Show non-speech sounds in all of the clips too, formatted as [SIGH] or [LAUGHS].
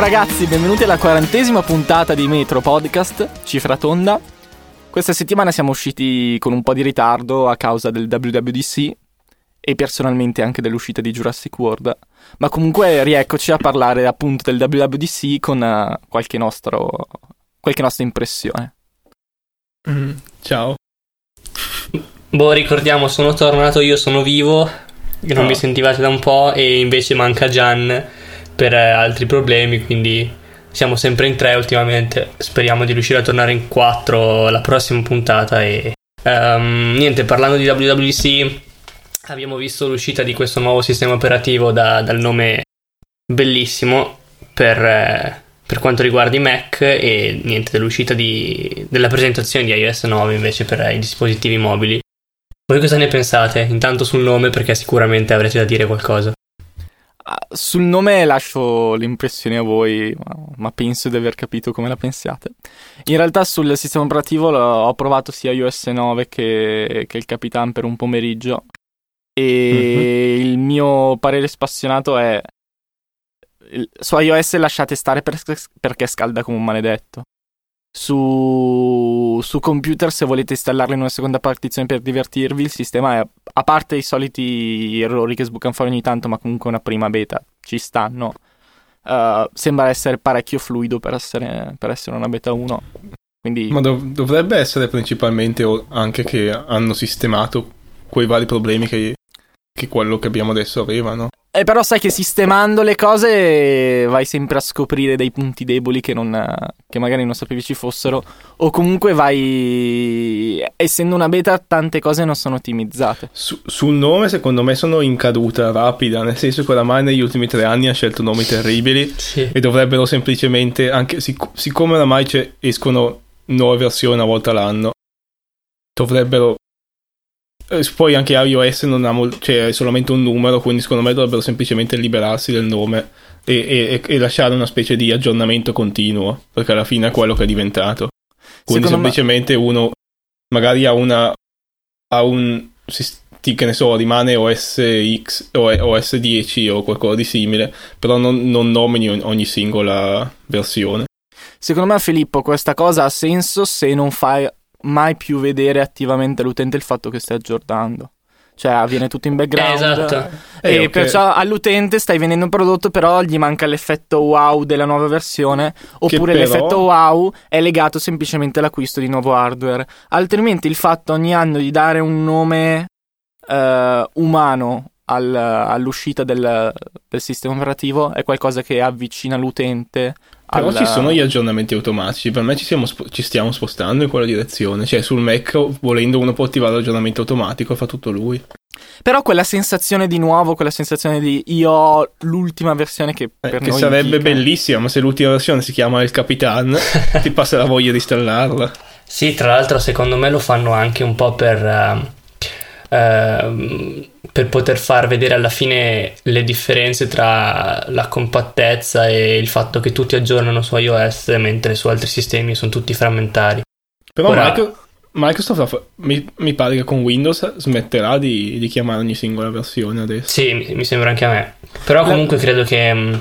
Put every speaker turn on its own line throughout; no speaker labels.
Ciao ragazzi, benvenuti alla quarantesima puntata di Metro Podcast, cifra tonda. Questa settimana siamo usciti con un po' di ritardo a causa del WWDC e personalmente anche dell'uscita di Jurassic World, ma comunque rieccoci a parlare appunto del WWDC con uh, qualche, nostro, qualche nostra impressione.
Mm, ciao.
Boh, ricordiamo, sono tornato, io sono vivo, non oh. mi sentivate da un po' e invece manca Gian per eh, altri problemi, quindi siamo sempre in tre ultimamente. Speriamo di riuscire a tornare in quattro la prossima puntata e um, niente, parlando di WWC abbiamo visto l'uscita di questo nuovo sistema operativo da, dal nome bellissimo per, eh, per, quanto riguarda i Mac e niente dell'uscita di, della presentazione di iOS 9 invece per i dispositivi mobili. Voi cosa ne pensate? Intanto sul nome perché sicuramente avrete da dire qualcosa.
Ah, sul nome lascio l'impressione a voi, ma penso di aver capito come la pensiate. In realtà sul sistema operativo ho provato sia iOS 9 che, che il Capitan per un pomeriggio e mm-hmm. il mio parere spassionato è su iOS lasciate stare per, perché scalda come un maledetto. Su, su, computer, se volete installarlo in una seconda partizione per divertirvi, il sistema è, a parte i soliti errori che sbucano fuori ogni tanto, ma comunque una prima beta ci stanno. Uh, sembra essere parecchio fluido per essere, per essere una beta 1. Quindi...
Ma dov- dovrebbe essere principalmente anche che hanno sistemato quei vari problemi che che quello che abbiamo adesso aveva, no?
Eh, però sai che sistemando le cose vai sempre a scoprire dei punti deboli che, non, che magari non sapevi ci fossero. O comunque vai. Essendo una beta, tante cose non sono ottimizzate.
Su, sul nome, secondo me, sono in caduta rapida. Nel senso che oramai negli ultimi tre anni ha scelto nomi terribili. Sì. E dovrebbero semplicemente. Anche sic- siccome oramai escono nuove versioni una volta l'anno, dovrebbero poi anche iOS non ha mol- cioè, è solamente un numero, quindi secondo me dovrebbero semplicemente liberarsi del nome e, e, e lasciare una specie di aggiornamento continuo, perché alla fine è quello che è diventato. Quindi secondo semplicemente me... uno magari ha una ha un che ne so, rimane OS X o OS 10 o qualcosa di simile, però non, non nomini ogni singola versione.
Secondo me, Filippo, questa cosa ha senso se non fai mai più vedere attivamente l'utente il fatto che stai aggiornando. Cioè avviene tutto in background.
esatto.
E eh, okay. perciò all'utente stai vendendo un prodotto, però gli manca l'effetto wow della nuova versione. Oppure però... l'effetto wow è legato semplicemente all'acquisto di nuovo hardware. Altrimenti il fatto ogni anno di dare un nome uh, umano al, all'uscita del, del sistema operativo è qualcosa che avvicina l'utente
però alla... ci sono gli aggiornamenti automatici, per me ci, sp- ci, stiamo spostando in quella direzione, cioè sul Mac volendo uno può attivare l'aggiornamento automatico, fa tutto lui.
Però quella sensazione di nuovo, quella sensazione di io ho l'ultima versione che
eh,
per
che
noi
sarebbe
indica.
bellissima, ma se l'ultima versione si chiama il Capitan, [LAUGHS] ti passa la voglia di installarla.
Sì, tra l'altro secondo me lo fanno anche un po' per... Uh Ehm, per poter far vedere alla fine le differenze tra la compattezza e il fatto che tutti aggiornano su iOS mentre su altri sistemi sono tutti frammentari.
Però Ora, Microsoft mi, mi, pare che con Windows smetterà di, di, chiamare ogni singola versione adesso.
Sì, mi sembra anche a me. Però comunque credo che mm,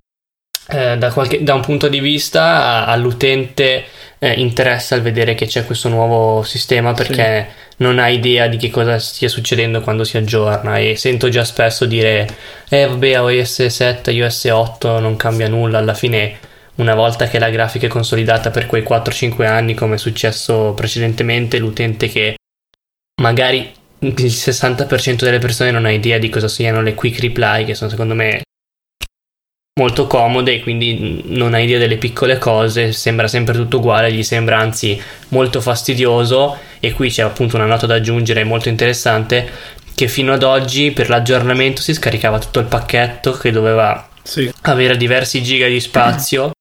eh, da, qualche, da, un punto di vista all'utente eh, interessa il vedere che c'è questo nuovo sistema perché sì non ha idea di che cosa stia succedendo quando si aggiorna e sento già spesso dire eh vabbè OS 7, iOS 8 non cambia nulla. Alla fine una volta che la grafica è consolidata per quei 4-5 anni come è successo precedentemente l'utente che magari il 60% delle persone non ha idea di cosa siano le quick reply che sono secondo me molto comode e quindi non ha idea delle piccole cose, sembra sempre tutto uguale, gli sembra anzi molto fastidioso e qui c'è appunto una nota da aggiungere molto interessante che fino ad oggi per l'aggiornamento si scaricava tutto il pacchetto che doveva sì. avere diversi giga di spazio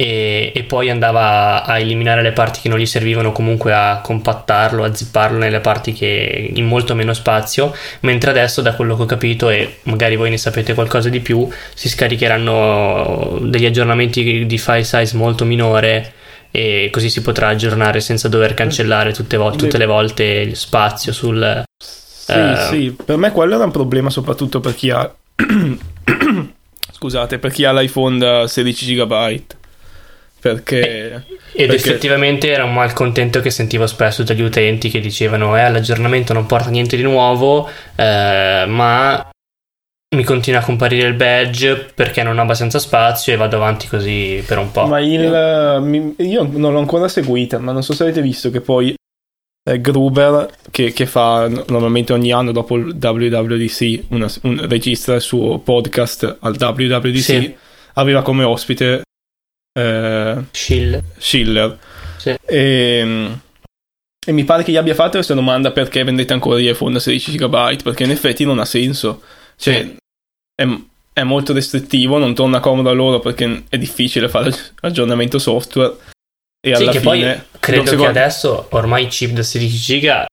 e, e, poi andava a eliminare le parti che non gli servivano, comunque a compattarlo, a zipparlo nelle parti che in molto meno spazio, mentre adesso da quello che ho capito e magari voi ne sapete qualcosa di più, si scaricheranno degli aggiornamenti di file size molto minore e così si potrà aggiornare senza dover cancellare tutte, vo- tutte le volte il spazio sul...
Sì, uh... sì, per me quello era un problema soprattutto per chi ha... [COUGHS] scusate, per chi ha l'iPhone da 16 GB. Perché...
Ed
perché...
effettivamente era un malcontento che sentivo spesso dagli utenti che dicevano eh l'aggiornamento non porta niente di nuovo, eh, ma mi continua a comparire il badge perché non ho abbastanza spazio e vado avanti così per un po'.
Ma il, io non l'ho ancora seguita, ma non so se avete visto che poi eh, Gruber, che, che, fa normalmente ogni anno dopo il WWDC, una, un, registra il suo podcast al WWDC, sì. aveva come ospite eh,
Schiller.
Schiller.
Sì.
E, ehm, e, mi pare che gli abbia fatto questa domanda perché vendete ancora gli iPhone da 16 GB, perché in effetti non ha senso. Cioè, sì. è, è, molto restrittivo, non torna comodo a loro perché è difficile fare aggiornamento software. E
sì,
alla
che
fine,
poi credo che secondo... adesso ormai chip da 16 GB.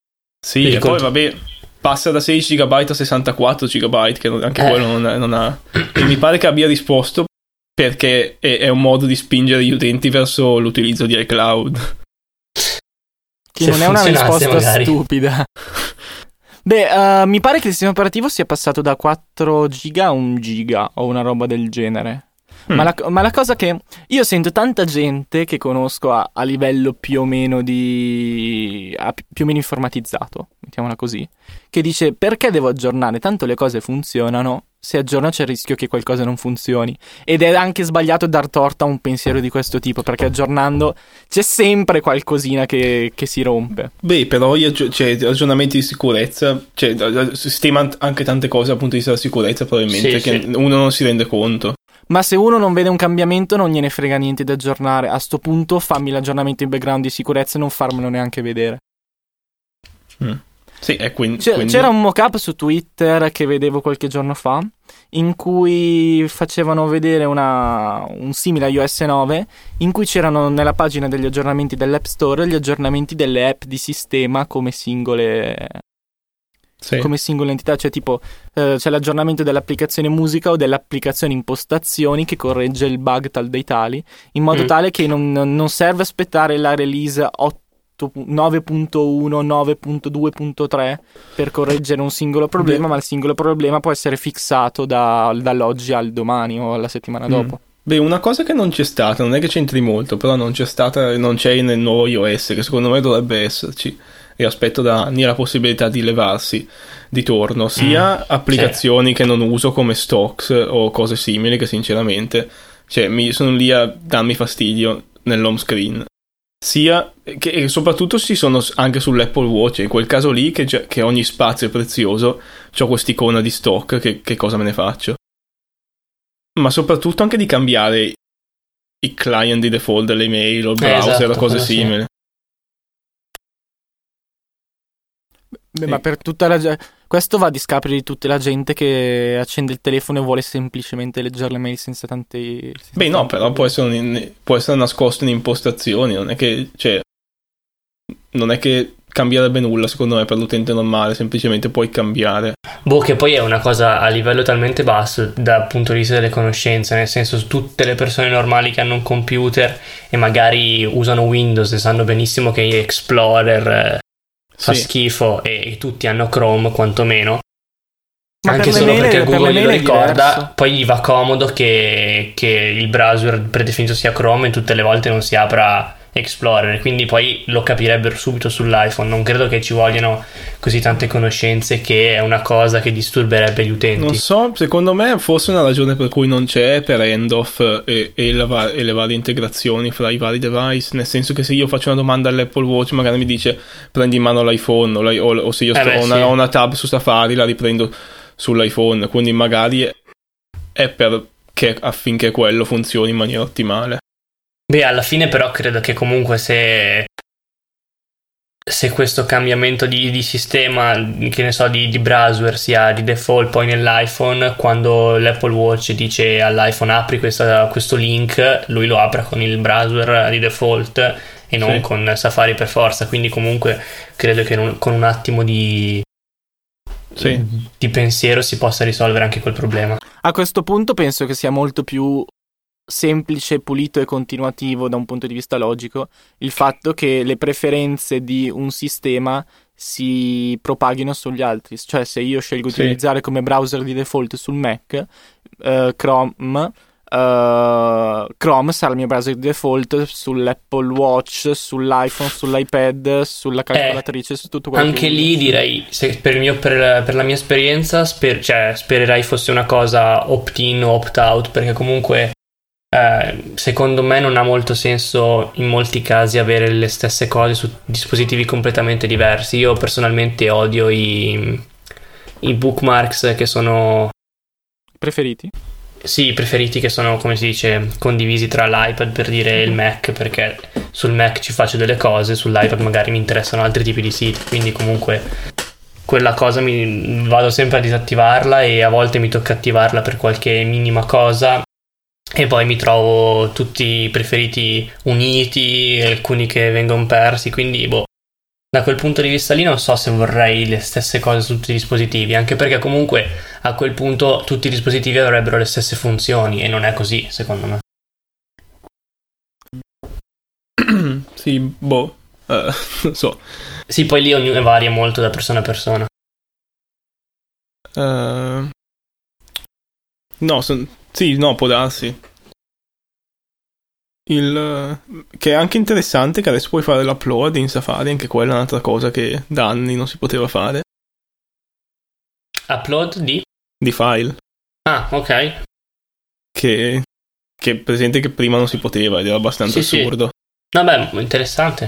Sì, e poi vabbè, passa da 16 GB a 64 GB, che anche eh. quello non, non ha. E mi pare che abbia risposto perché è, è, un modo di spingere gli utenti verso l'utilizzo di iCloud.
Che Se non è una risposta magari. stupida. Beh, uh, mi pare che il sistema operativo sia passato da 4 giga a 1 giga o una roba del genere. Mm. Ma, la, ma, la, cosa che io sento tanta gente che conosco a, a livello più o meno di. A, più o meno informatizzato, mettiamola così, che dice perché devo aggiornare? Tanto le cose funzionano. Se aggiorno c'è il rischio che qualcosa non funzioni. Ed è anche sbagliato dar torta a un pensiero di questo tipo, perché aggiornando c'è sempre qualcosina che, che si rompe.
Beh, però io, cioè, aggiornamenti di sicurezza, cioè, sistema anche tante cose dal punto di vista della sicurezza, probabilmente, sì, che sì. uno non si rende conto.
Ma se uno non vede un cambiamento non gliene frega niente di aggiornare. A sto punto fammi l'aggiornamento in background di sicurezza e non farmelo neanche vedere.
Mm. Sì, e quindi,
C'era,
quindi...
c'era un mock-up su Twitter che vedevo qualche giorno fa in cui facevano vedere una, un simile iOS 9 in cui c'erano nella pagina degli aggiornamenti dell'App Store gli aggiornamenti delle app di sistema come singole sì. come singola entità, cioè tipo eh, c'è l'aggiornamento dell'applicazione musica o dell'applicazione impostazioni che corregge il bug tal dei tali, in modo mm. tale che non, non, serve aspettare la release 8, 9.1, 9.2.3 per correggere un singolo problema, Beh. ma il singolo problema può essere fissato da, dall'oggi al domani o alla settimana mm. dopo.
Beh, una cosa che non c'è stata, non è che c'entri molto, però non c'è stata, non c'è nel nuovo iOS, che secondo me dovrebbe esserci e aspetto da anni la possibilità di levarsi di torno sia mm, applicazioni certo. che non uso come stocks o cose simili che sinceramente cioè, mi sono lì a darmi fastidio nell'home screen. Sia che e soprattutto ci sono anche sull'Apple Watch in quel caso lì che, che ogni spazio è prezioso ho quest'icona di stock che, che cosa me ne faccio? Ma soprattutto anche di cambiare i client di default delle email o il browser esatto, o cose simili
Beh, sì. ma per tutta la gente. Questo va a discapito di tutta la gente che accende il telefono e vuole semplicemente leggere le mail senza tanti. Senza
Beh, no, però può essere, un, può essere, nascosto in impostazioni. Non è che. Cioè, non è che cambierebbe nulla, secondo me, per l'utente normale. Semplicemente puoi cambiare.
Boh, che poi è una cosa a livello talmente basso dal punto di vista delle conoscenze. Nel senso, tutte le persone normali che hanno un computer e magari usano Windows e sanno benissimo che Explorer eh, fa sì. schifo e, e, tutti hanno Chrome quantomeno. Ma Anche solo mail, perché Google glielo ricorda, poi gli va comodo che, che il browser predefinito sia Chrome e tutte le volte non si apra Explorer, quindi poi lo capirebbero subito sull'iPhone. Non credo che ci vogliano così tante conoscenze che è una cosa che disturberebbe gli utenti.
Non so, secondo me forse una ragione per cui non c'è per handoff e, e, la, e le varie integrazioni fra i vari device, nel senso che se io faccio una domanda all'Apple Watch magari mi dice prendi in mano l'iPhone o, o, o se io eh beh, una, sì. ho una tab su Safari la riprendo sull'iPhone, quindi magari è perché affinché quello funzioni in maniera ottimale.
Beh, alla fine però credo che comunque se, se questo cambiamento di, di, sistema, che ne so, di, di, browser sia di default poi nell'iPhone, quando l'Apple Watch dice all'iPhone apri questa, questo link, lui lo apre con il browser di default e non sì. con Safari per forza, quindi comunque credo che non, con un attimo di, sì. di pensiero si possa risolvere anche quel problema.
A questo punto penso che sia molto più semplice, pulito e continuativo da un punto di vista logico il fatto che le preferenze di un sistema si propaghino sugli altri. Cioè, se io scelgo di sì. utilizzare come browser di default sul Mac, uh, Chrome, Uh, Chrome sarà il mio browser default sull'Apple Watch, sull'iPhone, sull'iPad, sulla calcolatrice, eh, su tutto quello
Anche lì direi, per, mio, per, per, la mia esperienza, sper, cioè, spererei fosse una cosa opt-in o opt-out, perché comunque eh, secondo me non ha molto senso in molti casi avere le stesse cose su dispositivi completamente diversi. Io personalmente odio i, i bookmarks che sono
preferiti?
Sì, i preferiti che sono, come si dice, condivisi tra l'iPad per dire il Mac, perché sul Mac ci faccio delle cose, sull'iPad magari mi interessano altri tipi di siti, quindi comunque quella cosa mi vado sempre a disattivarla e a volte mi tocca attivarla per qualche minima cosa e poi mi trovo tutti i preferiti uniti, alcuni che vengono persi, quindi boh, da quel punto di vista lì non so se vorrei le stesse cose su tutti i dispositivi, anche perché comunque a quel punto tutti i dispositivi avrebbero le stesse funzioni e non è così, secondo me. [CLEARS THROAT]
sì, boh, uh, [LAUGHS] non so.
Sì, poi lì ognuno varia molto da persona a persona.
Uh, no, son... sì, no, può darsi. Il, che è anche interessante che adesso puoi fare l'upload in Safari, anche quella è un'altra cosa che da anni non si poteva fare.
Upload di?
Di file.
Ah, ok.
Che, che presente che prima non si poteva ed era abbastanza sì, assurdo.
Sì. Vabbè, interessante.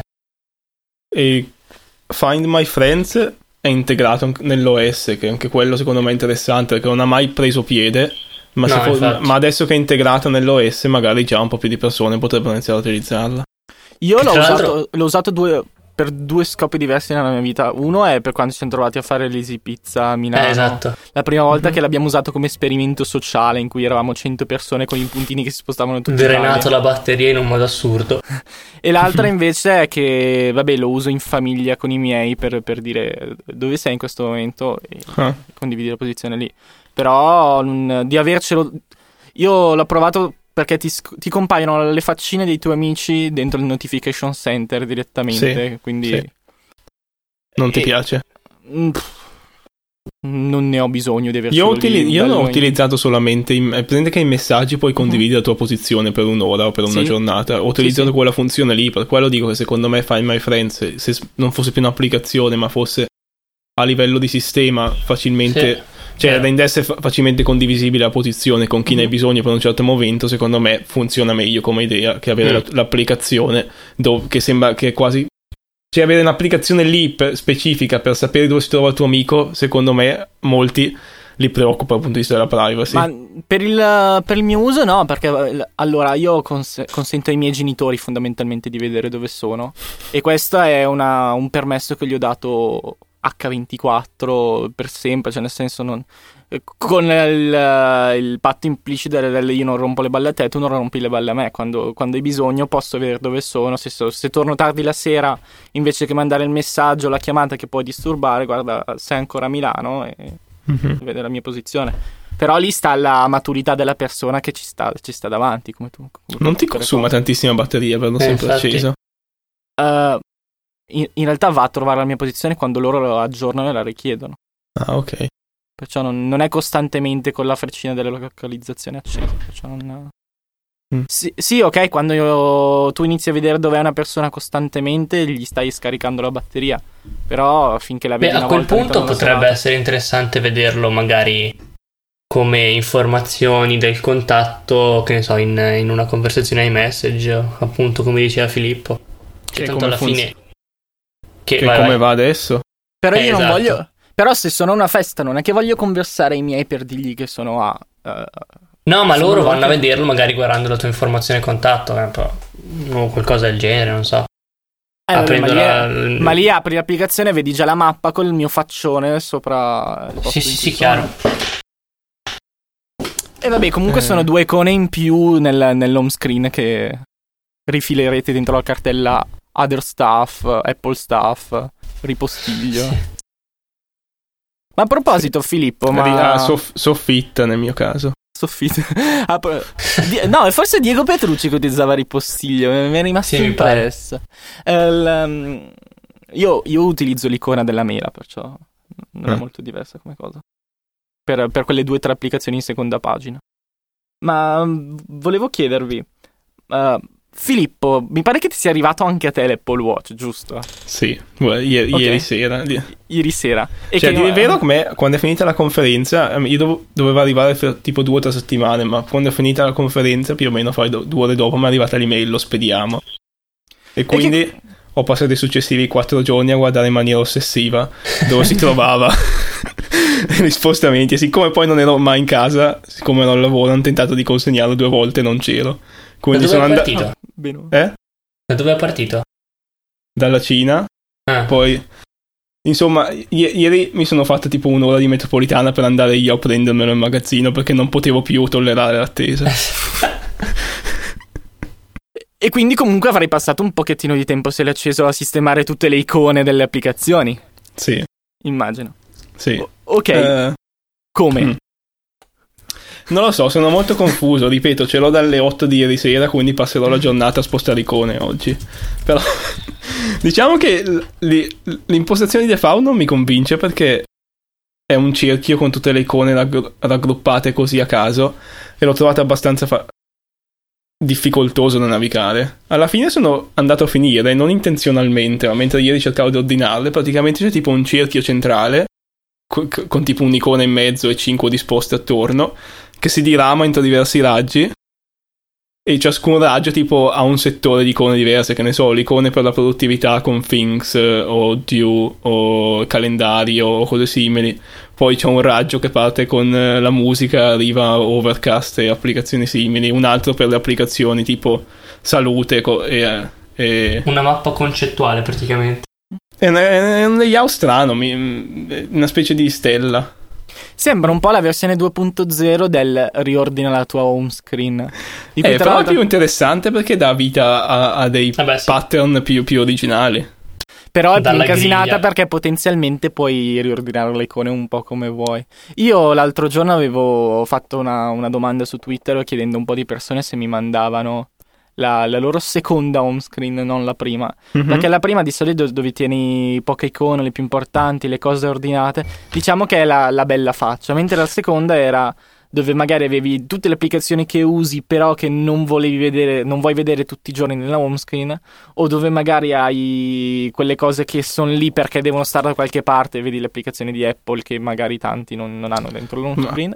E Find My Friends è integrato nell'OS, che anche quello secondo me è interessante perché non ha mai preso piede ma, no, fo- ma, adesso che è integrata nell'OS, magari già un po' più di persone potrebbero iniziare a utilizzarla.
Io l'ho usato, l'ho usato due, per due scopi diversi nella mia vita. Uno è per quando ci siamo trovati a fare l'Easy Pizza a Milano.
Eh, esatto.
La prima volta mm-hmm. che l'abbiamo usato come esperimento sociale in cui eravamo 100 persone con i puntini che si spostavano tutti.
Drenato la batteria in un modo assurdo. [LAUGHS]
e l'altra [LAUGHS] invece è che, vabbè, lo uso in famiglia con i miei per, per dire dove sei in questo momento e ah. condividi la posizione lì. Però mh, di avercelo... Io l'ho provato perché ti, ti, compaiono le faccine dei tuoi amici dentro il notification center direttamente, sì, quindi... Sì.
Non ti e... piace?
non ne ho bisogno di averlo
io, utili- io l'ho utilizzato solamente in, è presente che in messaggi puoi condividere uh-huh. la tua posizione per un'ora o per una sì. giornata ho utilizzato sì, sì. quella funzione lì per quello dico che secondo me Find My Friends se non fosse più un'applicazione ma fosse a livello di sistema facilmente cioè, yeah. rende essere facilmente condivisibile la posizione con chi mm. ne ha mm-hmm. bisogno per un certo momento, secondo me funziona meglio come idea che avere mm. l'applicazione dove, che sembra che quasi cioè avere un'applicazione lì per, specifica per sapere dove si trova il tuo amico, secondo me molti li preoccupa dal punto di vista della privacy.
Ma per il, per il mio uso no, perché allora io cons- consento ai miei genitori fondamentalmente di vedere dove sono e questo è una, un permesso che gli ho dato H24 per sempre, cioè nel senso non... Con il, il patto implicito del io non rompo le balle a te, tu non rompi le balle a me. Quando, quando hai bisogno posso vedere dove sono. Se, se, torno tardi la sera, invece che mandare il messaggio, la chiamata che può disturbare, guarda, sei ancora a Milano e mm-hmm. vede la mia posizione. Però lì sta la maturità della persona che ci sta, ci sta davanti. Come tu, come
non ti consuma cose. tantissima batteria, averlo eh, sempre infatti. acceso.
Uh, in, in, realtà va a trovare la mia posizione quando loro la aggiornano e la richiedono.
Ah, ok.
Perciò non, non è costantemente con la freccina della localizzazione accesa. Perciò non. Mm. Sì, sì, ok, quando io, tu inizi a vedere dove è una persona costantemente, gli stai scaricando la batteria. Però finché la vedi
Beh, a quel punto potrebbe essere interessante vederlo magari come informazioni del contatto, che ne so, in, in una conversazione ai message, appunto come diceva Filippo. Che, che tanto alla funziona? fine
che, che vai, come vai. va adesso.
Però eh, io esatto. non voglio. Però se sono a una festa non è che voglio conversare i miei per dirgli che sono a. Uh,
no, ma loro vanno a vederlo magari guardando la tua informazione contatto, eh, o qualcosa del genere, non so.
Eh, vabbè, ma, lì la... ma, lì apri l'applicazione e vedi già la mappa con il mio faccione sopra.
Sì, sì, sì, chiaro.
E vabbè, comunque eh. sono due icone in più nel, nell'home screen che rifilerete dentro la cartella other stuff, Apple stuff, ripostiglio. Ma a proposito, Filippo, ma...
Ah, soff- soffitta nel mio caso.
Soffitta. [LAUGHS] ah, no, forse Diego Petrucci che utilizzava ripostiglio, mi è rimasto sì, impresso. Um, io, io, utilizzo l'icona della mela, perciò non è mm. molto diversa come cosa. Per, per quelle due o tre applicazioni in seconda pagina. Ma mm, volevo chiedervi, uh, Filippo, mi pare che ti sia arrivato anche a te l'Apple Watch, giusto?
Sì, ieri, okay. ieri sera.
Ieri sera.
E cioè, che... è vero come quando è finita la conferenza, ehm, io dov- dovevo arrivare per tipo due o tre settimane, ma quando è finita la conferenza, più o meno poi due ore dopo, mi è arrivata l'email, lo spediamo. E quindi... E che... Ho passato i successivi quattro giorni a guardare in maniera ossessiva dove si [LAUGHS] trovava [LAUGHS] gli spostamenti. E siccome poi non ero mai in casa, siccome ero al lavoro, hanno tentato di consegnarlo due volte e non c'ero.
Quindi da dove sono andato. Ah,
eh?
Da dove è partito?
Dalla Cina. Ah. Poi, insomma, i- ieri mi sono fatto tipo un'ora di metropolitana per andare io a prendermelo in magazzino perché non potevo più tollerare l'attesa. [LAUGHS]
e quindi comunque avrei passato un pochettino di tempo se l'hai acceso a sistemare tutte le icone delle applicazioni.
Sì.
Immagino.
Sì. O-
ok. Uh, Come? Mm.
Non lo so, sono molto confuso. Ripeto, ce l'ho dalle 8 di ieri sera, quindi passerò la giornata a spostare icone oggi. Però [LAUGHS] diciamo che l'impostazione di default non mi convince perché è un cerchio con tutte le icone raggru- raggruppate così a caso e l'ho trovato abbastanza fa- difficoltoso da navigare. Alla fine sono andato a finire, non intenzionalmente, ma mentre ieri cercavo di ordinarle, praticamente c'è tipo un cerchio centrale con, con tipo un'icona in mezzo e 5 disposte attorno che si dirama entro diversi raggi e ciascun raggio tipo ha un settore di icone diverse, che ne so, l'icone per la produttività con Things o Due o calendario o cose simili. Poi c'è un raggio che parte con eh, la musica, arriva Overcast e applicazioni simili, un altro per le applicazioni tipo salute e, eh, e...
una mappa concettuale praticamente.
È, è un layout strano, una specie di stella.
Sembra un po' la versione 2.0 del riordina la tua home screen.
Di è però più interessante perché dà vita a, a dei eh beh, sì. pattern più, più, originali.
Però è più incasinata griglia. perché potenzialmente puoi riordinare le icone un po' come vuoi. Io l'altro giorno avevo fatto una, una domanda su Twitter chiedendo un po' di persone se mi mandavano la, la, loro seconda home screen, non la prima. Mm-hmm. Perché la prima di solito dove tieni poche icone, le più importanti, le cose ordinate, diciamo che è la, la bella faccia, mentre la seconda era dove magari avevi tutte le applicazioni che usi però che non volevi vedere, non vuoi vedere tutti i giorni nella home screen, o dove magari hai quelle cose che sono lì perché devono stare da qualche parte, vedi le applicazioni di Apple che magari tanti non, non hanno dentro l'home screen,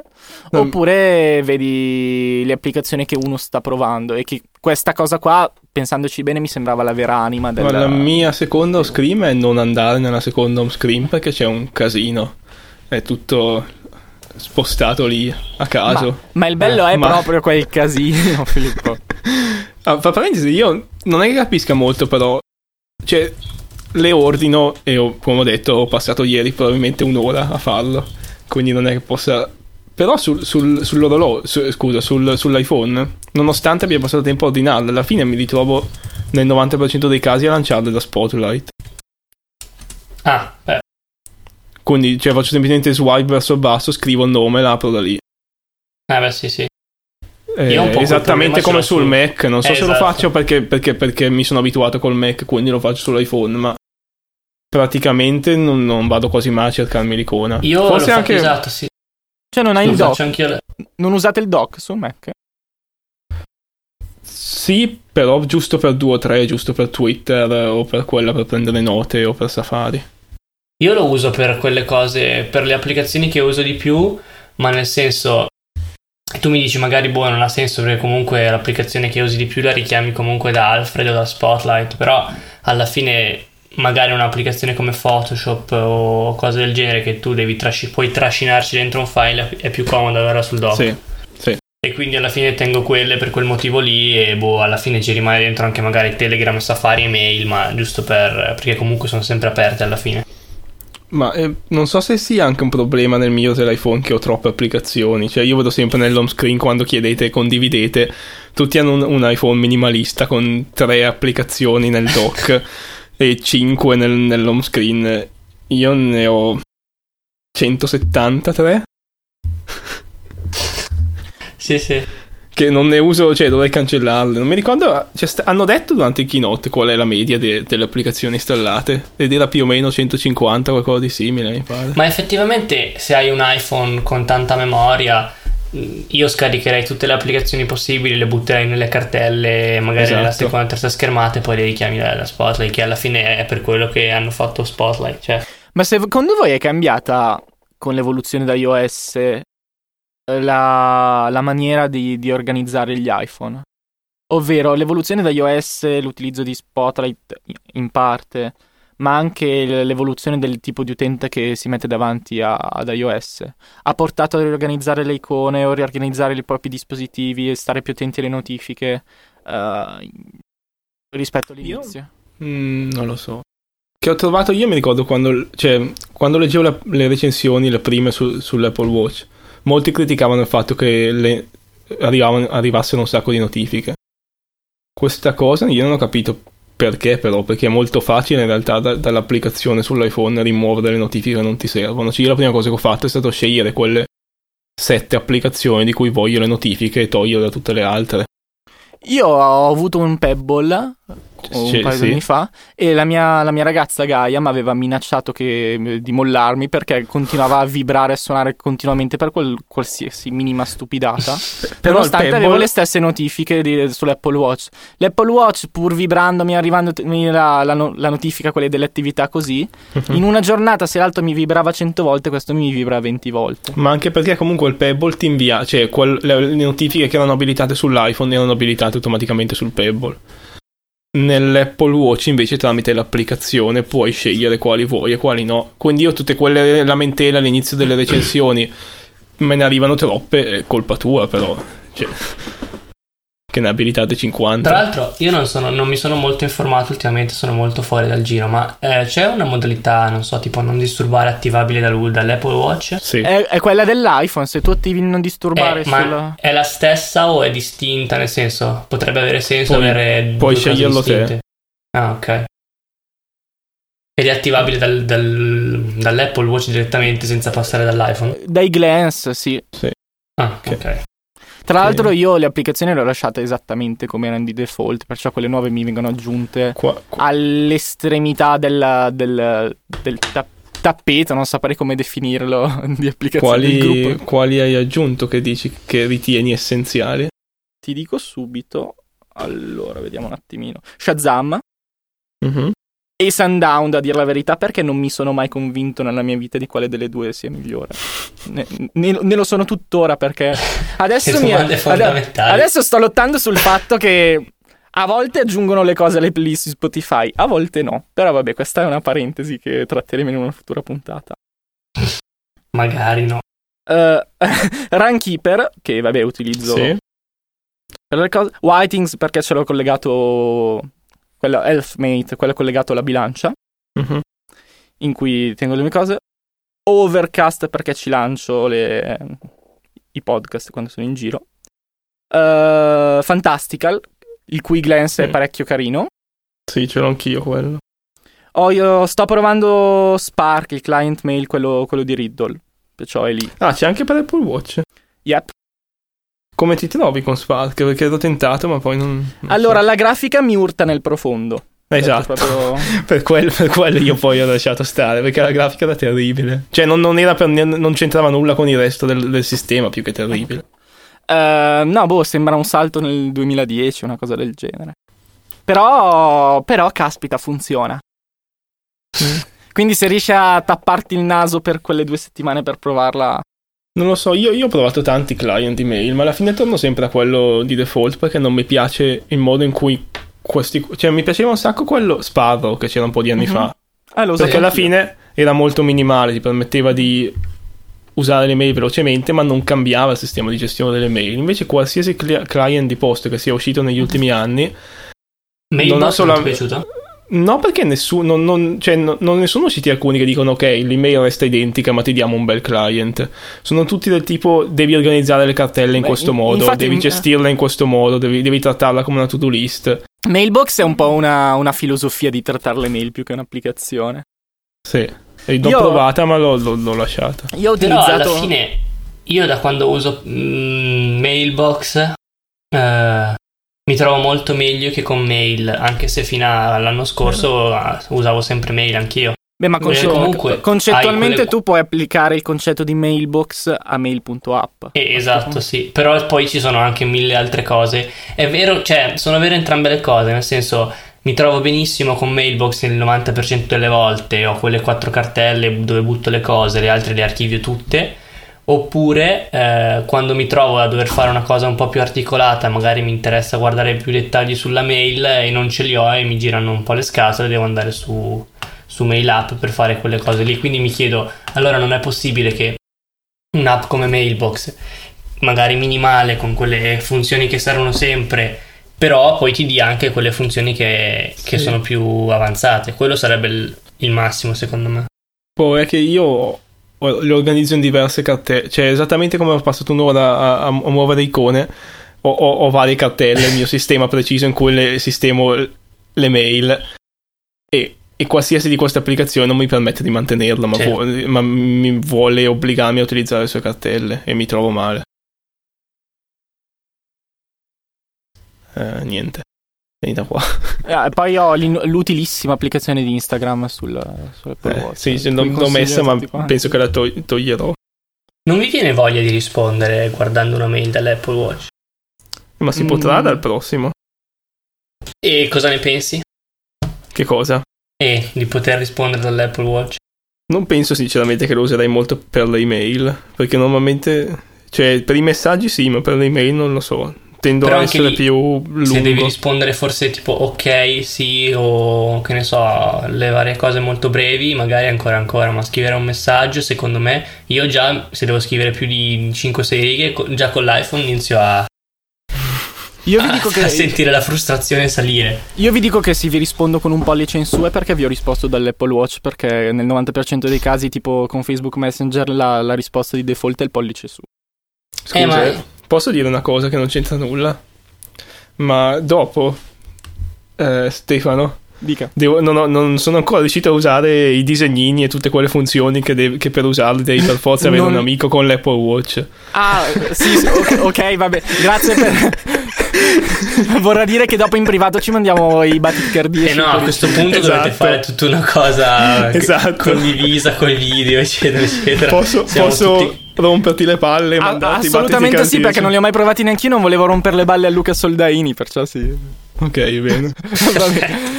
no. oppure vedi le applicazioni che uno sta provando e che questa cosa qua, pensandoci bene, mi sembrava la vera anima della...
Ma la mia seconda home screen è non andare nella seconda home screen perché c'è un casino. È tutto spostato lì a caso.
Ma, ma il bello eh, è ma... proprio quel casino, [LAUGHS] Filippo.
ah, fra parentesi, io non è che capisca molto, però. Cioè, le ordino e ho, come ho detto, ho passato ieri probabilmente un'ora a farlo. Quindi non è che possa. Però sul, sul, sull'orologio, su, scusa, sul, sull'iPhone, nonostante abbia passato tempo a ordinarle, alla fine mi ritrovo nel 90% dei casi a lanciarle da Spotlight.
Ah, beh,
quindi cioè, faccio semplicemente swipe verso il basso, scrivo il nome e l'apro da lì.
Eh beh sì sì.
Eh, esattamente come sul su... Mac, non so eh, se esatto. lo faccio perché, perché, perché, mi sono abituato col Mac, quindi lo faccio sull'iPhone, ma praticamente non, non vado quasi mai a cercarmi l'icona.
Io Forse lo anche... esatto, sì.
Cioè non hai il dock? Le... Non usate il dock sul Mac?
Sì, però giusto per due o tre, giusto per Twitter o per quella per prendere note o per Safari.
Io lo uso per quelle cose, per le applicazioni che uso di più, ma nel senso tu mi dici magari boh non ha senso perché comunque l'applicazione che usi di più la richiami comunque da Alfred o da Spotlight, però alla fine magari un'applicazione come Photoshop o cose del genere che tu devi trasci- puoi trascinarci dentro un file è più comodo averla sul dock.
Sì, sì.
E quindi alla fine tengo quelle per quel motivo lì e boh, alla fine ci rimane dentro anche magari Telegram, Safari e mail, ma giusto per perché comunque sono sempre aperte alla fine.
Ma eh, non so se sia anche un problema nel mio dell'iPhone che ho troppe applicazioni. Cioè, io vedo sempre nell'home screen quando chiedete e condividete, tutti hanno un, un, iPhone minimalista con tre applicazioni nel dock [LAUGHS] e cinque nel, nell'home screen. Io ne ho 173.
sì, sì
che non ne uso, cioè dovrei cancellarle. Non mi ricordo, cioè, st- hanno detto durante il keynote qual è la media de- delle applicazioni installate ed era più o meno 150, qualcosa di simile, mi pare.
Ma effettivamente se hai un iPhone con tanta memoria io scaricherei tutte le applicazioni possibili, le butterei nelle cartelle, magari esatto. nella seconda e terza schermata e poi le richiami da, Spotlight, che alla fine è per quello che hanno fatto Spotlight. Cioè.
Ma secondo voi è cambiata con l'evoluzione da iOS la, la maniera di, di organizzare gli iPhone? Ovvero l'evoluzione da iOS, l'utilizzo di Spotlight in parte, ma anche l'evoluzione del tipo di utente che si mette davanti a, ad iOS ha portato a riorganizzare le icone o riorganizzare i propri dispositivi e stare più attenti alle notifiche uh, rispetto all'inizio?
Io? Mm, non lo so. Che ho trovato io mi ricordo quando, cioè, quando leggevo la, le recensioni, le prime su, sull'Apple Watch, molti criticavano il fatto che le, arrivassero un sacco di notifiche. Questa cosa io non ho capito perché però? Perché è molto facile in realtà da, dall'applicazione sull'iPhone rimuovere le notifiche che non ti servono. Cioè, io la prima cosa che ho fatto è stato scegliere quelle sette applicazioni di cui voglio le notifiche e togliere da tutte le altre.
Io ho avuto un Pebble un sì, paio di anni fa e la mia, la mia ragazza Gaia mi aveva minacciato che, di mollarmi perché continuava a vibrare e suonare continuamente per quel, qualsiasi minima stupidata. [LAUGHS] Però nonostante Pebble... avevo le stesse notifiche di, sull'Apple Watch. l'Apple Watch pur vibrandomi arrivando la, la, la notifica quelle delle attività così uh-huh. [LAUGHS] in una giornata se l'altro mi vibrava 100 volte questo mi vibra 20 volte.
Ma anche perché comunque il Pebble ti invia cioè quel, le, le notifiche che erano abilitate sull'iPhone erano abilitate automaticamente sul Pebble Nell'Apple Watch invece tramite l'applicazione puoi scegliere quali vuoi e quali no. Quindi io tutte quelle lamentele all'inizio delle recensioni me ne arrivano troppe, è colpa tua però. Cioè, che ne abilitate 50.
Tra l'altro, io non, sono, non, mi sono molto informato ultimamente, sono molto fuori dal giro, ma eh, c'è una modalità, non so, tipo non disturbare attivabile dall'Apple Watch?
Sì. È, è, quella dell'iPhone, se tu attivi non disturbare
eh, sulla... È la stessa o è distinta? Nel senso, potrebbe avere senso puoi, avere.
Puoi sceglierlo te.
Ah, ok. Ed è attivabile dal, dal, dall'Apple Watch direttamente senza passare dall'iPhone?
Dai glance, sì.
Sì.
Ah, ok. okay.
Tra l'altro io le applicazioni le ho lasciate esattamente come erano di default, perciò quelle nuove mi vengono aggiunte qua, qua. all'estremità della, del, del ta- tappeto, non saprei come definirlo, [LAUGHS] di applicazioni
quali, quali hai aggiunto che dici che ritieni essenziali?
Ti dico subito, allora vediamo un attimino. Shazam.
Mm-hmm
e Sundown, da dire la verità, perché non mi sono mai convinto nella mia vita di quale delle due sia migliore. Ne, ne, ne lo sono tuttora perché adesso, mi, ad, adesso sto lottando sul fatto che a volte aggiungono le cose alle playlist su Spotify, a volte no. Però vabbè, questa è una parentesi che tratteremo in una futura puntata.
Magari no.
Uh, [LAUGHS] Runkeeper, che vabbè utilizzo sì. per le cose. Whitings perché ce l'ho collegato quello Healthmate, quello collegato alla bilancia,
uh-huh.
in cui tengo le mie cose. Overcast perché ci lancio le, i podcast quando sono in giro. Uh, Fantastical, il cui glance mm. è parecchio carino.
Sì, ce l'ho anch'io quello.
Oh, io sto provando Spark, il client mail, quello, quello di Riddle. Perciò è lì.
Ah, c'è anche per Apple Watch.
Yep.
Come ti trovi con Spark? Perché ero tentato, ma poi non. non
allora, so. la grafica mi urta nel profondo.
Esatto, proprio... [LAUGHS] per, quello, per, quello, io poi ho lasciato stare perché la grafica era terribile. Cioè, non, non, per, non c'entrava nulla con il resto del, del sistema, più che terribile.
Uh, no, boh, sembra un salto nel 2010, una cosa del genere. Però, però caspita, funziona. Mm. Quindi se riesci a tapparti il naso per quelle due settimane per provarla,
non lo so, io, io, ho provato tanti client email, ma alla fine torno sempre a quello di default perché non mi piace il modo in cui questi... Cioè, mi piaceva un sacco quello Sparrow che c'era un po' di anni uh-huh. fa. Ah, lo perché alla fine era molto minimale, ti permetteva di usare le mail velocemente, ma non cambiava il sistema di gestione delle mail. Invece qualsiasi cli- client di post che sia uscito negli ultimi anni...
Mailbox non ha solo... ti è piaciuto?
No, perché nessuno, non, non, cioè, non, non ne sono usciti alcuni che dicono ok, l'email resta identica ma ti diamo un bel client. Sono tutti del tipo devi organizzare le cartelle in Beh, questo modo, infatti, devi gestirla in questo modo, devi, devi, trattarla come una to-do list.
Mailbox è un po' una, una filosofia di trattare le mail più che un'applicazione.
Sì, e l'ho io, provata ma l'ho, l'ho, l'ho, lasciata.
Io ho utilizzato... Però alla fine, io da quando uso mm, Mailbox... Uh, mi trovo molto meglio che con mail, anche se fino all'anno scorso usavo sempre mail anch'io.
Beh, ma conce- comunque concettualmente quelle... tu puoi applicare il concetto di mailbox a mail.app.
Eh, esatto, sì. Però poi ci sono anche mille altre cose. È vero, cioè, sono vere entrambe le cose, nel senso mi trovo benissimo con Mailbox nel 90% delle volte, ho quelle quattro cartelle dove butto le cose, le altre le archivio tutte. Oppure eh, quando mi trovo a dover fare una cosa un po' più articolata, magari mi interessa guardare più dettagli sulla mail e non ce li ho e mi girano un po' le scatole, devo andare su, su Mail App per fare quelle cose lì. Quindi mi chiedo, allora non è possibile che un'app come Mailbox, magari minimale, con quelle funzioni che servono sempre, però poi ti dia anche quelle funzioni che, che sono più avanzate. Quello sarebbe il, il massimo, secondo me.
Poi è che io le organizzo in diverse cartelle, cioè esattamente come ho passato un'ora a, a, a muovere icone, ho, ho, ho, varie cartelle, il mio sistema preciso in cui le, sistemo le mail e, e, qualsiasi di queste applicazioni non mi permette di mantenerla, ma, certo. vuole, ma mi vuole obbligarmi a utilizzare le sue cartelle e mi trovo male. Eh, niente. Venita qua.
Eh, poi ho l'utilissima applicazione di Instagram sul, sull'Apple
eh, Watch. Sì, non l'ho messa, ma penso che la to- toglierò.
Non vi viene voglia di rispondere guardando una mail dall'Apple Watch?
Ma si mm. potrà dal prossimo.
E cosa ne pensi?
Che cosa?
E di poter rispondere dall'Apple Watch.
Non penso sinceramente che lo userei molto per le email, perché normalmente... Cioè, per i messaggi sì, ma per le email non lo so tendo Però a essere lì, più lungo. Se
devi rispondere forse tipo ok, sì o che ne so, le varie cose molto brevi, magari ancora ancora, ma scrivere un messaggio, secondo me, io già se devo scrivere più di 5-6 righe, già con l'iPhone inizio a io vi dico [LAUGHS] che. A sentire la frustrazione salire.
Io vi dico che se vi rispondo con un pollice in su è perché vi ho risposto dall'Apple Watch. Perché nel 90% dei casi, tipo con Facebook Messenger, la, la risposta di default è il pollice su.
Scusa, eh, ma... posso dire una cosa che non c'entra nulla? Ma dopo, eh, Stefano, Devo, non, ho, non, sono ancora riuscito a usare i disegnini e tutte quelle funzioni che, dev, che per usarli devi per forza avere non... un amico con l'Apple Watch.
Ah, sì, sì ok, vabbè. Grazie per. [LAUGHS] Vorrà dire che dopo in privato ci mandiamo i battiti cardiaci.
Eh no, a questo punto esatto. dovete fare tutta una cosa esatto. condivisa con i video, eccetera, eccetera.
Posso, posso tutti... romperti le palle?
A- assolutamente sì, perché non li ho mai provati neanche io. Non volevo rompere le balle a Luca Soldaini, perciò sì.
Ok, [LAUGHS] bene.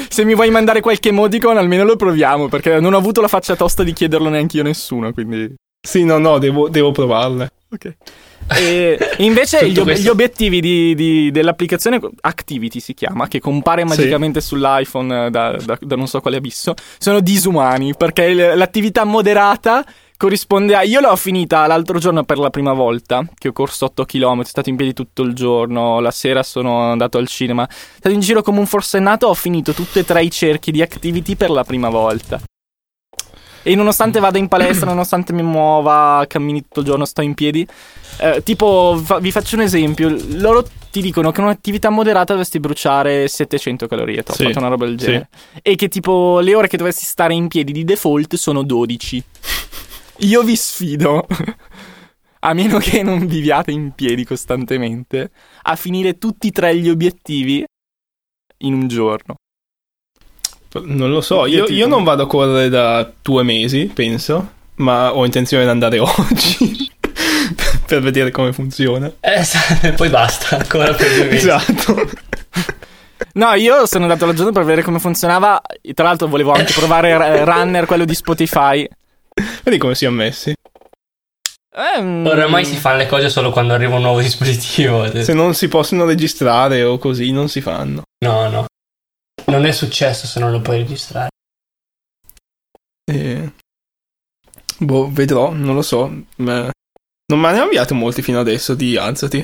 Se mi vuoi mandare qualche emoticon, almeno lo proviamo. Perché non ho avuto la faccia tosta di chiederlo neanche io a nessuno. Quindi.
Sì, no, no, devo, devo provarle.
Ok. E invece gli, questo... gli, obiettivi di, di, dell'applicazione Activity si chiama, che compare magicamente sì. sull'iPhone da, da, da, non so quale abisso, sono disumani perché l'attività moderata corrisponde a... Io l'ho finita l'altro giorno per la prima volta, che ho corso 8 km, sono stato in piedi tutto il giorno, la sera sono andato al cinema, sono stato in giro come un forsennato, ho finito tutti e tre i cerchi di activity per la prima volta. E nonostante vada in palestra, nonostante mi muova, cammini tutto il giorno, sto in piedi. Eh, tipo, fa- vi faccio un esempio. Loro ti dicono che un'attività moderata dovresti bruciare 700 calorie. Ho sì, fatto una roba del genere. Sì. E che tipo le ore che dovresti stare in piedi di default sono 12. Io vi sfido, a meno che non viviate in piedi costantemente, a finire tutti e tre gli obiettivi in un giorno.
Non lo so, io, io non vado a correre da due mesi, penso, ma ho intenzione di andare [LAUGHS] oggi [LAUGHS] per vedere come funziona.
Eh, poi basta, ancora per due mesi.
Esatto.
No, io sono andato la giorno per vedere come funzionava. Tra l'altro, volevo anche provare Runner, quello di Spotify.
Vedi come si è messi.
Um... Oramai si fanno le cose solo quando arriva un nuovo dispositivo.
Se non si possono registrare o così, non si fanno.
No, no. Non è successo se non lo puoi registrare.
Eh... Boh, vedrò, non lo so. Ma... Non me ne hanno inviato molti fino adesso di alzati.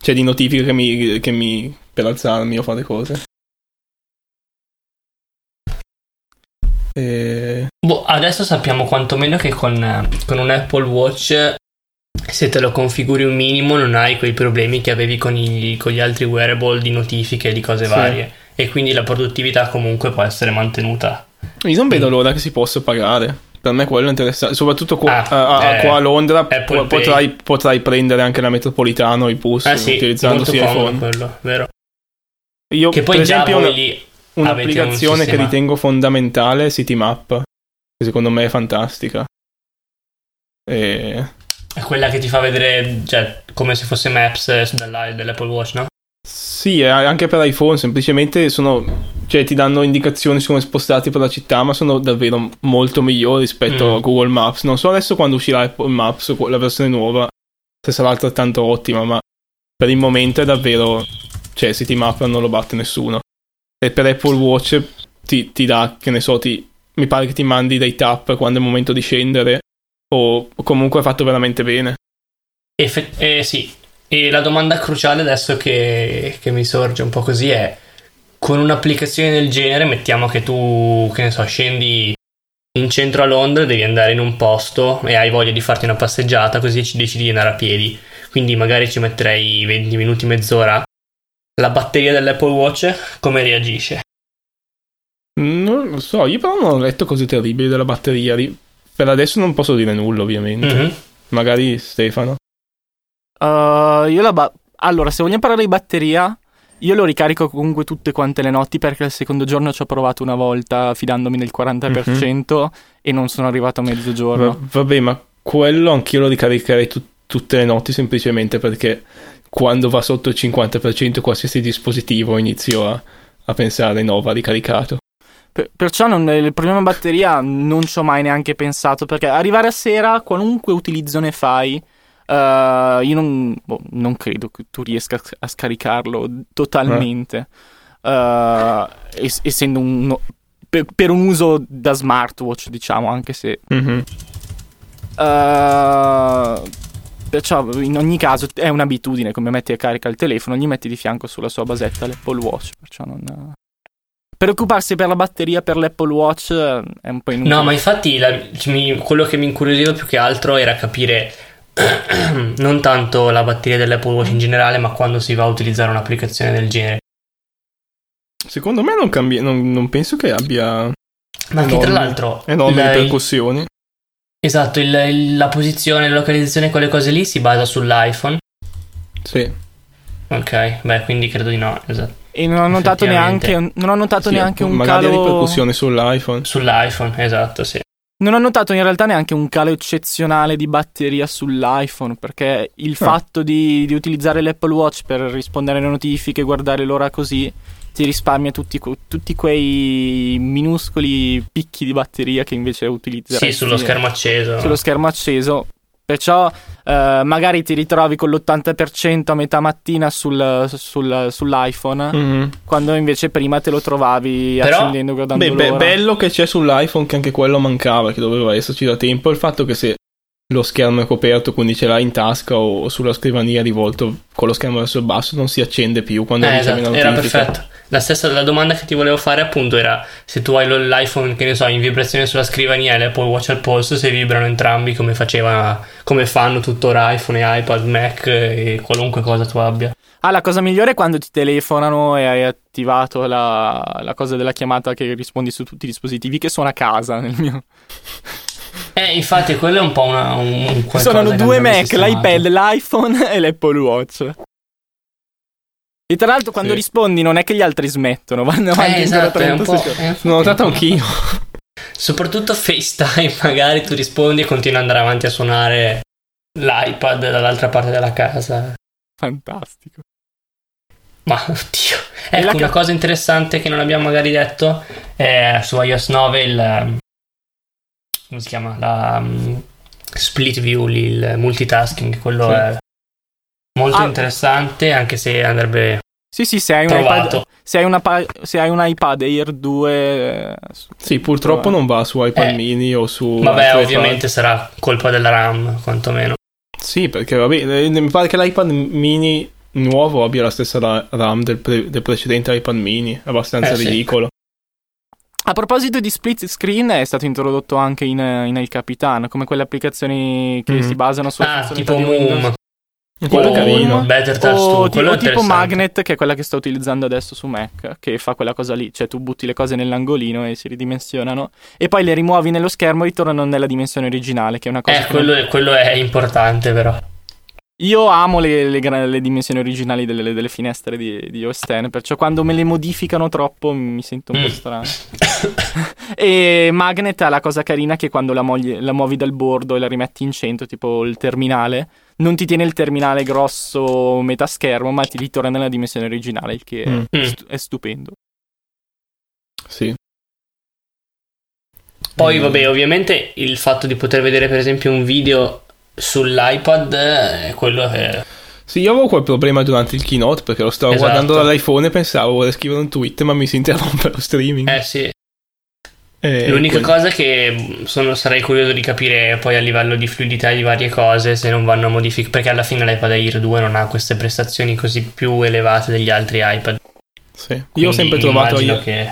Cioè di notifiche che mi, che mi per alzarmi o fare cose.
E... Boh, adesso sappiamo quantomeno che con, con un Apple Watch se te lo configuri un minimo non hai quei problemi che avevi con, i, con gli altri wearable di notifiche e di cose sì. varie e quindi la produttività comunque può essere mantenuta.
Io non vedo l'ora che si possa pagare. Per me quello è interessante, soprattutto qua, ah, a, eh, qua a Londra potrai, potrai, prendere anche la metropolitana o i bus
ah, sì,
utilizzando
sia iPhone. quello, vero?
Io,
che poi
per
già
esempio,
lì
un'applicazione un che ritengo fondamentale è CityMap, che secondo me è fantastica.
E... È quella che ti fa vedere, cioè, come se fosse Maps dell'Apple Watch, no?
Sì, anche per iPhone, semplicemente sono, cioè ti danno indicazioni su come spostarti per la città, ma sono davvero molto migliori rispetto mm. a Google Maps. Non so adesso quando uscirà Apple Maps, la versione nuova, se sarà altrettanto ottima, ma per il momento è davvero, cioè CityMap non lo batte nessuno. E per Apple Watch ti, ti dà, che ne so, ti, mi pare che ti mandi dei tap quando è il momento di scendere, o comunque è fatto veramente bene.
Efe- eh, sì, e la domanda cruciale adesso che, che mi sorge un po' così è: con un'applicazione del genere, mettiamo che tu, che ne so, scendi in centro a Londra, devi andare in un posto e hai voglia di farti una passeggiata, così ci decidi di andare a piedi. Quindi magari ci metterei 20 minuti, mezz'ora. La batteria dell'Apple Watch come reagisce?
Non lo so, io però non ho letto cose terribili della batteria. Per adesso non posso dire nulla, ovviamente. Mm-hmm. Magari Stefano.
Uh, io la ba- allora, se vogliamo parlare di batteria, io lo ricarico comunque tutte quante le notti perché il secondo giorno ci ho provato una volta fidandomi del 40% mm-hmm. e non sono arrivato a mezzogiorno.
Va- vabbè, ma quello anch'io lo ricaricherei tu- tutte le notti semplicemente perché quando va sotto il 50% qualsiasi dispositivo inizio a, a pensare no, va ricaricato.
Per- perciò non, il problema batteria non ci ho mai neanche pensato perché arrivare a sera, qualunque utilizzo ne fai, Uh, io non, boh, non, credo che tu riesca a scaricarlo totalmente. Eh. Uh, es- essendo un. Per, per, un uso da smartwatch, diciamo, anche se. Mm-hmm. Uh, perciò in ogni caso è un'abitudine come metti a carica il telefono, gli metti di fianco sulla sua basetta l'Apple Watch. Perciò non. Preoccuparsi per la batteria per l'Apple Watch è un po' inutile.
No, ma infatti la, mi, quello che mi incuriosiva più che altro era capire [CLEARS THROAT] non tanto la batteria dell'Apple Watch in generale, ma quando si va a utilizzare un'applicazione del genere.
Secondo me non cambia, non, non penso che abbia.
Ma anche tra l'altro.
Enormi ripercussioni.
Esatto, il, il, la posizione, la localizzazione, quelle cose lì si basa sull'iPhone.
Sì.
Ok, beh, quindi credo di no, esatto.
E non ho notato neanche, non ho notato sì, neanche un calo...
Magari ripercussioni sull'iPhone.
Sull'iPhone, esatto, sì.
Non ho notato in realtà neanche un calo eccezionale di batteria sull'iPhone, perché il ah. fatto di, di, utilizzare l'Apple Watch per rispondere alle notifiche, guardare l'ora così, ti risparmia tutti, tutti quei minuscoli picchi di batteria che invece utilizzi.
Sì, sullo schermo acceso.
Sullo schermo acceso Perciò eh, magari ti ritrovi con l'80% a metà mattina sul, sul, sull'iPhone, mm-hmm. quando invece prima te lo trovavi Però, accendendo guardando beh, l'ora.
Beh, bello che c'è sull'iPhone che anche quello mancava, che doveva esserci da tempo, il fatto che se lo schermo è coperto, quindi ce l'hai in tasca o sulla scrivania rivolto con lo schermo verso il basso, non si accende più quando
eh, esatto, Era perfetto. La stessa la domanda che ti volevo fare appunto era se tu hai l'iPhone che ne so in vibrazione sulla scrivania e l'Apple Watch al polso se vibrano entrambi come faceva come fanno tuttora iPhone e iPad, Mac e qualunque cosa tu abbia.
Ah, la cosa migliore è quando ti telefonano e hai attivato la, la cosa della chiamata che rispondi su tutti i dispositivi che sono a casa nel mio
eh, infatti, quello è un po' una, un,
un Sono due Mac, l'iPad, l'iPhone e l'Apple Watch. E tra l'altro, quando sì. rispondi, non è che gli altri smettono, [LAUGHS] vanno avanti
eh, esatto, 30 secondi.
L'ho notato anch'io.
Soprattutto FaceTime, [LAUGHS] magari tu rispondi e continua ad andare avanti a suonare l'iPad dall'altra parte della casa.
Fantastico.
Ma oddio. Ecco, una cosa interessante che non abbiamo magari detto è su iOS 9 il, come si chiama? La um, split view, il multitasking, quello sì. è molto ah, interessante anche se andrebbe
sì, sì, se hai, un iPad, se, hai una, se hai un iPad Air 2... Eh,
sì, purtroppo non va su iPad eh, mini o su...
Vabbè, ovviamente iPad. sarà colpa della RAM, quantomeno.
Sì, perché vabbè, eh, mi pare che l'iPad mini nuovo abbia la stessa RAM del, pre- del precedente iPad mini, abbastanza eh, ridicolo. Sì.
A proposito di split screen, è stato introdotto anche in, in El Capitan, come quelle applicazioni che mm. si basano su
ah, tipo Moom.
Quello carino.
Better Touch o,
o tipo Magnet, che è quella che sto utilizzando adesso su Mac, che fa quella cosa lì. Cioè, tu butti le cose nell'angolino e si ridimensionano. E poi le rimuovi nello schermo e ritornano nella dimensione originale, che è una cosa.
Eh, quello, quello è importante, però.
Io amo le, le, le dimensioni originali delle, delle finestre di, di, OS X, perciò quando me le modificano troppo mi sento un mm. po' strano. [COUGHS] e Magnet ha la cosa carina che quando la, mogli, la muovi dal bordo e la rimetti in centro, tipo il terminale, non ti tiene il terminale grosso metà schermo, ma ti ritorna nella dimensione originale, il che mm. è, stu- è stupendo.
Sì.
Poi, vabbè, ovviamente il fatto di poter vedere, per esempio, un video sull'iPad è quello che.
Sì, io avevo quel problema durante il keynote perché lo stavo esatto. guardando dall'iPhone e pensavo vorrei scrivere un tweet, ma mi si interrompe lo streaming.
Eh sì. Eh, L'unica quindi... cosa che sono, sarei curioso di capire poi a livello di fluidità di varie cose se non vanno a modificare, perché alla fine l'iPad Air 2 non ha queste prestazioni così più elevate degli altri iPad.
Sì, io Quindi ho sempre trovato io... che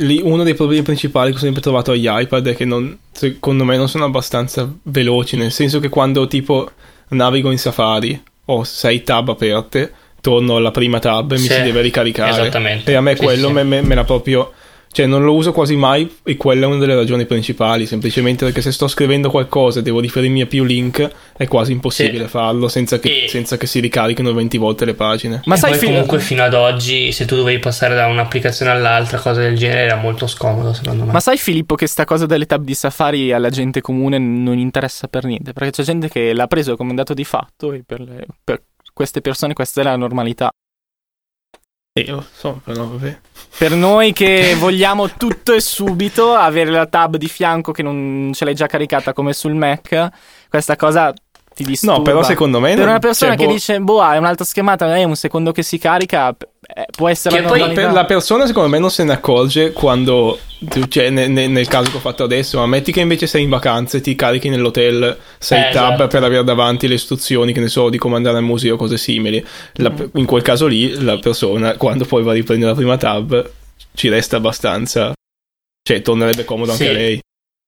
lì uno dei problemi principali che ho sempre trovato agli iPad è che non, secondo me non sono abbastanza veloci, nel senso che quando tipo navigo in Safari ho sei tab aperte, torno alla prima tab e sì, mi si deve ricaricare.
Esattamente.
E a me quello sì, me, me, me l'ha proprio cioè, non lo uso quasi mai e quella è una delle ragioni principali. Semplicemente perché se sto scrivendo qualcosa e devo riferirmi a più link, è quasi impossibile sì. farlo senza che, e... senza che, si ricarichino 20 volte le pagine.
Ma e sai, fino... comunque fino ad oggi, se tu dovevi passare da un'applicazione all'altra, cosa del genere, era molto scomodo, secondo me.
Ma sai, Filippo, che sta cosa delle tab di Safari alla gente comune non interessa per niente? Perché c'è gente che l'ha preso come dato di fatto e per, le... per queste persone questa è la normalità.
Io so, però.
Per noi che vogliamo tutto e subito, avere la tab di fianco che non ce l'hai già caricata come sul Mac, questa cosa ti disturba.
No, però secondo me...
Per una persona cioè, che boh... dice, boh, è un'altra schemata, è un secondo che si carica, eh, può essere...
Che poi per la persona secondo me non se ne accorge quando, cioè ne, ne, nel caso che ho fatto adesso, ma metti che invece sei in vacanza e ti carichi nell'hotel, sei eh, tab esatto. per avere davanti le istruzioni, che ne so, di come andare al museo o cose simili. La, mm. In quel caso lì la persona, quando poi va a riprendere la prima tab, ci resta abbastanza... Cioè, tornerebbe comodo sì. anche a lei.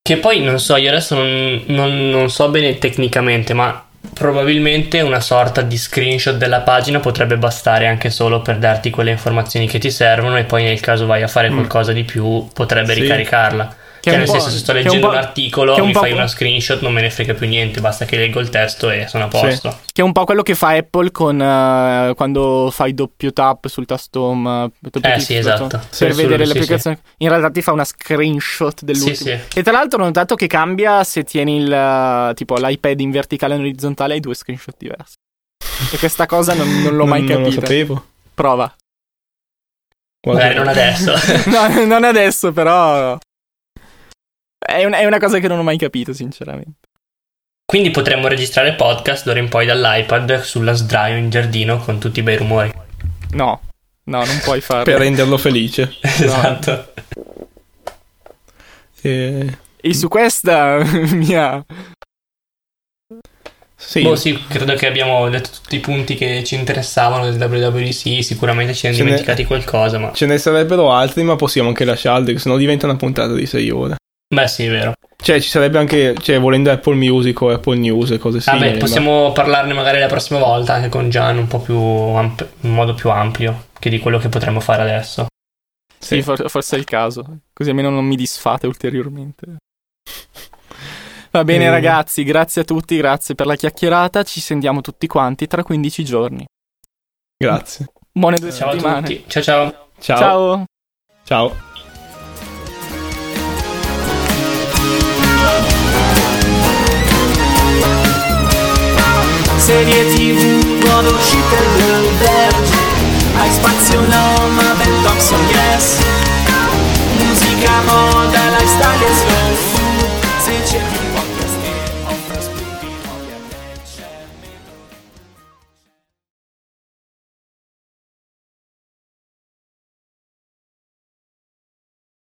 Che poi non so, io adesso non, non, non so bene tecnicamente, ma probabilmente una sorta di screenshot della pagina potrebbe bastare anche solo per darti quelle informazioni che ti servono e poi nel caso vai a fare mm. qualcosa di più potrebbe sì. ricaricarla. Che cioè, nel senso, se sto leggendo un, un, articolo, mi fai una screenshot, non me ne frega più niente, basta che leggo il testo e sono a posto. Sì.
Che è un po' quello che fa Apple con uh, quando fai doppio tap sul tasto home.
Uh, eh sì, esatto. Per
sì, vedere sul, l'applicazione. Sì, In realtà ti fa una screenshot dell'ultimo. E tra l'altro ho notato che cambia se tieni il uh, tipo l'iPad in verticale e in orizzontale hai due screenshot diversi. E questa cosa non, non l'ho mai capita. Non lo
sapevo.
Prova.
Beh, non adesso. [LAUGHS]
no, non adesso, però. È, un, è una cosa che non ho mai capito, sinceramente.
Quindi potremmo registrare podcast d'ora in poi dall'iPad sulla sdraio in giardino con tutti i bei rumori.
No, no, non puoi farlo.
per renderlo felice. [LAUGHS]
esatto.
E... e su questa [LAUGHS] mia...
Sì. Boh, sì, credo che abbiamo detto tutti i punti che ci interessavano del WWDC, sicuramente ci siamo dimenticati ne... qualcosa, ma...
Ce ne sarebbero altri, ma possiamo anche lasciarli, se no diventa una puntata di 6 ore.
Beh, sì, è vero.
Cioè, ci sarebbe anche, cioè, volendo Apple Music o Apple News e cose simili.
Vabbè, possiamo ma... parlarne magari la prossima volta anche con Gian un po' più amp- in modo più ampio che di quello che potremmo fare adesso.
Sì, sì. For- forse è il caso. Così almeno non mi disfate ulteriormente. Va bene, eh. ragazzi, grazie a tutti, grazie per la chiacchierata. Ci sentiamo tutti quanti tra 15 giorni.
Grazie.
Buone due ciao settimane. A tutti.
Ciao ciao.
Ciao.
Ciao.
ciao.
serie tv Buone uscite del verde Hai spazio no ma ben Thompson yes Musica, moda, lifestyle e